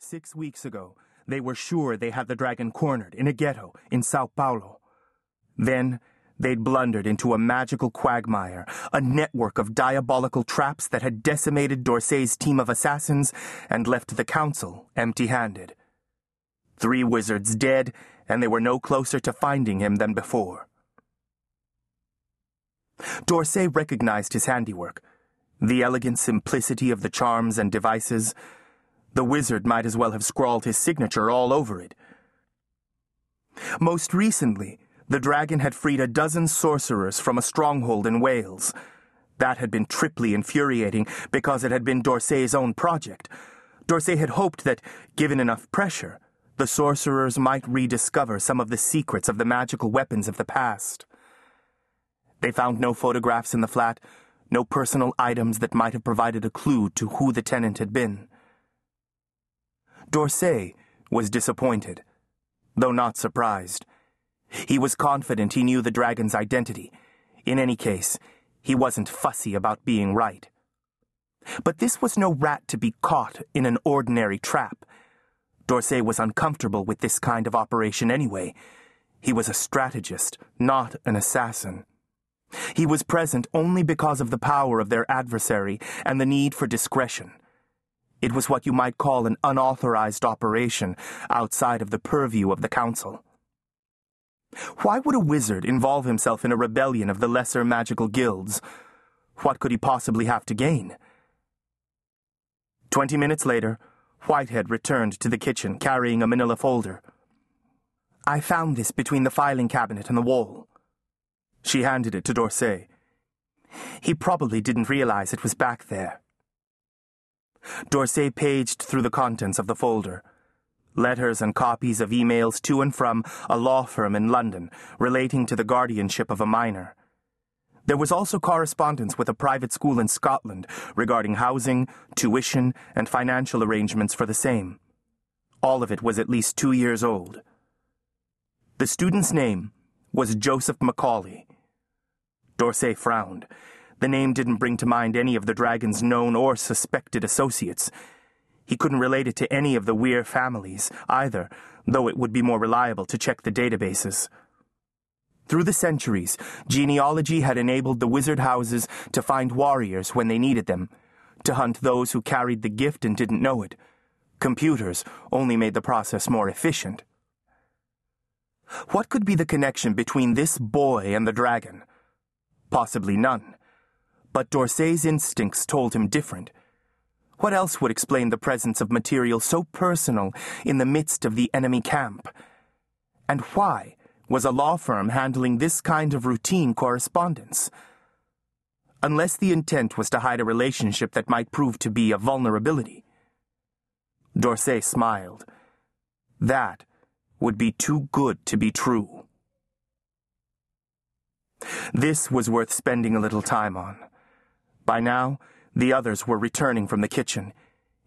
Six weeks ago, they were sure they had the dragon cornered in a ghetto in Sao Paulo. Then, they'd blundered into a magical quagmire, a network of diabolical traps that had decimated D'Orsay's team of assassins and left the council empty-handed. Three wizards dead, and they were no closer to finding him than before. D'Orsay recognized his handiwork, the elegant simplicity of the charms and devices, the wizard might as well have scrawled his signature all over it. Most recently, the dragon had freed a dozen sorcerers from a stronghold in Wales. That had been triply infuriating because it had been D'Orsay's own project. D'Orsay had hoped that, given enough pressure, the sorcerers might rediscover some of the secrets of the magical weapons of the past. They found no photographs in the flat, no personal items that might have provided a clue to who the tenant had been. D'Orsay was disappointed, though not surprised. He was confident he knew the dragon's identity. In any case, he wasn't fussy about being right. But this was no rat to be caught in an ordinary trap. D'Orsay was uncomfortable with this kind of operation anyway. He was a strategist, not an assassin. He was present only because of the power of their adversary and the need for discretion. It was what you might call an unauthorized operation outside of the purview of the Council. Why would a wizard involve himself in a rebellion of the lesser magical guilds? What could he possibly have to gain? Twenty minutes later, Whitehead returned to the kitchen carrying a manila folder. I found this between the filing cabinet and the wall. She handed it to D'Orsay. He probably didn't realize it was back there. D'Orsay paged through the contents of the folder. Letters and copies of emails to and from a law firm in London relating to the guardianship of a minor. There was also correspondence with a private school in Scotland regarding housing, tuition, and financial arrangements for the same. All of it was at least two years old. The student's name was Joseph McCauley. D'Orsay frowned. The name didn't bring to mind any of the dragon's known or suspected associates. He couldn't relate it to any of the Weir families, either, though it would be more reliable to check the databases. Through the centuries, genealogy had enabled the wizard houses to find warriors when they needed them, to hunt those who carried the gift and didn't know it. Computers only made the process more efficient. What could be the connection between this boy and the dragon? Possibly none but D'Orsay's instincts told him different. What else would explain the presence of material so personal in the midst of the enemy camp? And why was a law firm handling this kind of routine correspondence? Unless the intent was to hide a relationship that might prove to be a vulnerability. D'Orsay smiled. That would be too good to be true. This was worth spending a little time on. By now, the others were returning from the kitchen.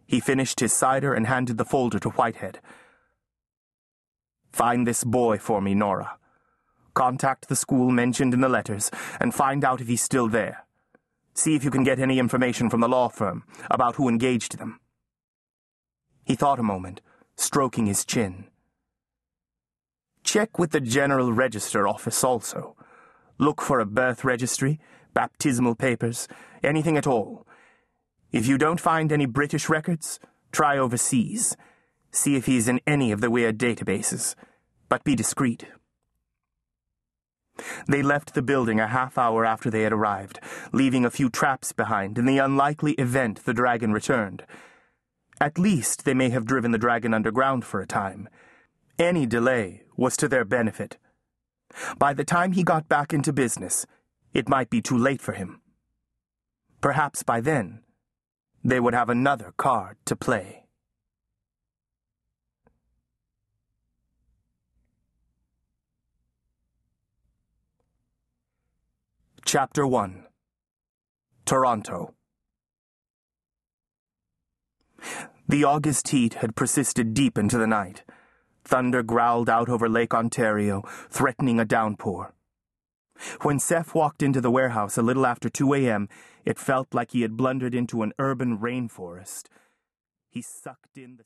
He finished his cider and handed the folder to Whitehead. Find this boy for me, Nora. Contact the school mentioned in the letters and find out if he's still there. See if you can get any information from the law firm about who engaged them. He thought a moment, stroking his chin. Check with the General Register Office also. Look for a birth registry, baptismal papers, anything at all. If you don't find any British records, try overseas. See if he's in any of the Weir databases. But be discreet. They left the building a half hour after they had arrived, leaving a few traps behind in the unlikely event the dragon returned. At least they may have driven the dragon underground for a time. Any delay was to their benefit. By the time he got back into business, it might be too late for him. Perhaps by then, they would have another card to play. Chapter 1 Toronto The August heat had persisted deep into the night. Thunder growled out over Lake Ontario, threatening a downpour. When Seph walked into the warehouse a little after 2 a.m., it felt like he had blundered into an urban rainforest. He sucked in the